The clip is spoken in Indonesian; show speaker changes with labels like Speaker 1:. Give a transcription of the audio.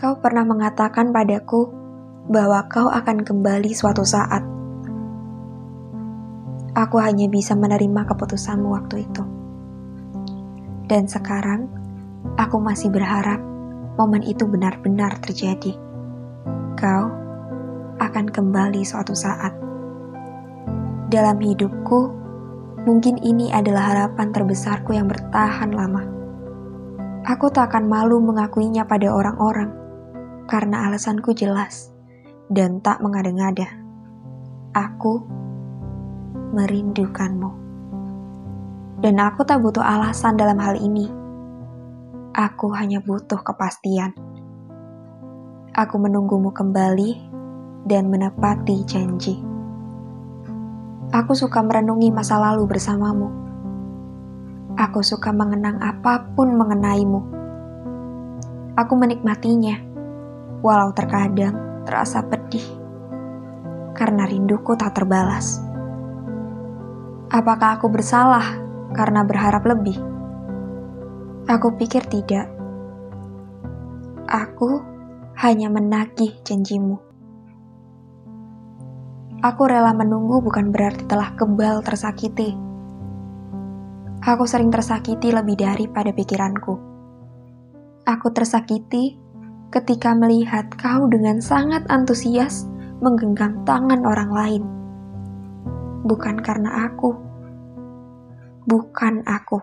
Speaker 1: Kau pernah mengatakan padaku bahwa kau akan kembali suatu saat. Aku hanya bisa menerima keputusanmu waktu itu. Dan sekarang, aku masih berharap momen itu benar-benar terjadi. Kau akan kembali suatu saat. Dalam hidupku, mungkin ini adalah harapan terbesarku yang bertahan lama. Aku tak akan malu mengakuinya pada orang-orang karena alasanku jelas dan tak mengada-ngada. Aku merindukanmu. Dan aku tak butuh alasan dalam hal ini. Aku hanya butuh kepastian. Aku menunggumu kembali dan menepati janji. Aku suka merenungi masa lalu bersamamu. Aku suka mengenang apa pun mengenaimu. Aku menikmatinya walau terkadang terasa pedih karena rinduku tak terbalas. Apakah aku bersalah karena berharap lebih? Aku pikir tidak. Aku hanya menagih janjimu. Aku rela menunggu bukan berarti telah kebal tersakiti. Aku sering tersakiti lebih daripada pikiranku. Aku tersakiti ketika melihat kau dengan sangat antusias menggenggam tangan orang lain. Bukan karena aku, bukan aku.